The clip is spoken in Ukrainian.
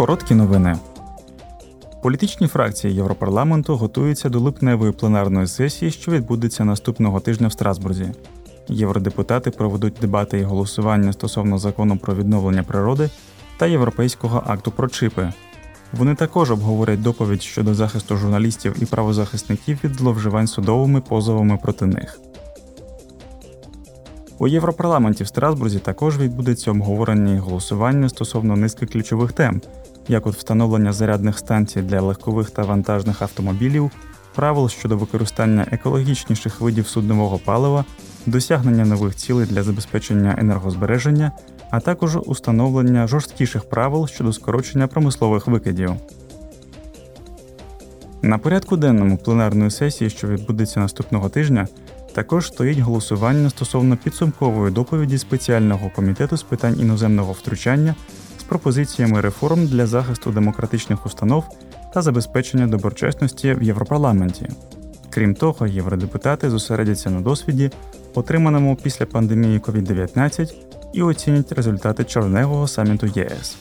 Короткі новини. Політичні фракції Європарламенту готуються до липневої пленарної сесії, що відбудеться наступного тижня в Страсбурзі. Євродепутати проведуть дебати і голосування стосовно закону про відновлення природи та Європейського акту про чипи. Вони також обговорять доповідь щодо захисту журналістів і правозахисників від зловживань судовими позовами проти них. У Європарламенті в Страсбурзі також відбудеться обговорення і голосування стосовно низки ключових тем, як от встановлення зарядних станцій для легкових та вантажних автомобілів, правил щодо використання екологічніших видів суднового палива, досягнення нових цілей для забезпечення енергозбереження, а також установлення жорсткіших правил щодо скорочення промислових викидів. На порядку денному пленарної сесії, що відбудеться наступного тижня, також стоїть голосування стосовно підсумкової доповіді спеціального комітету з питань іноземного втручання пропозиціями реформ для захисту демократичних установ та забезпечення доброчесності в Європарламенті. Крім того, євродепутати зосередяться на досвіді, отриманому після пандемії COVID-19, і оцінять результати червневого саміту ЄС.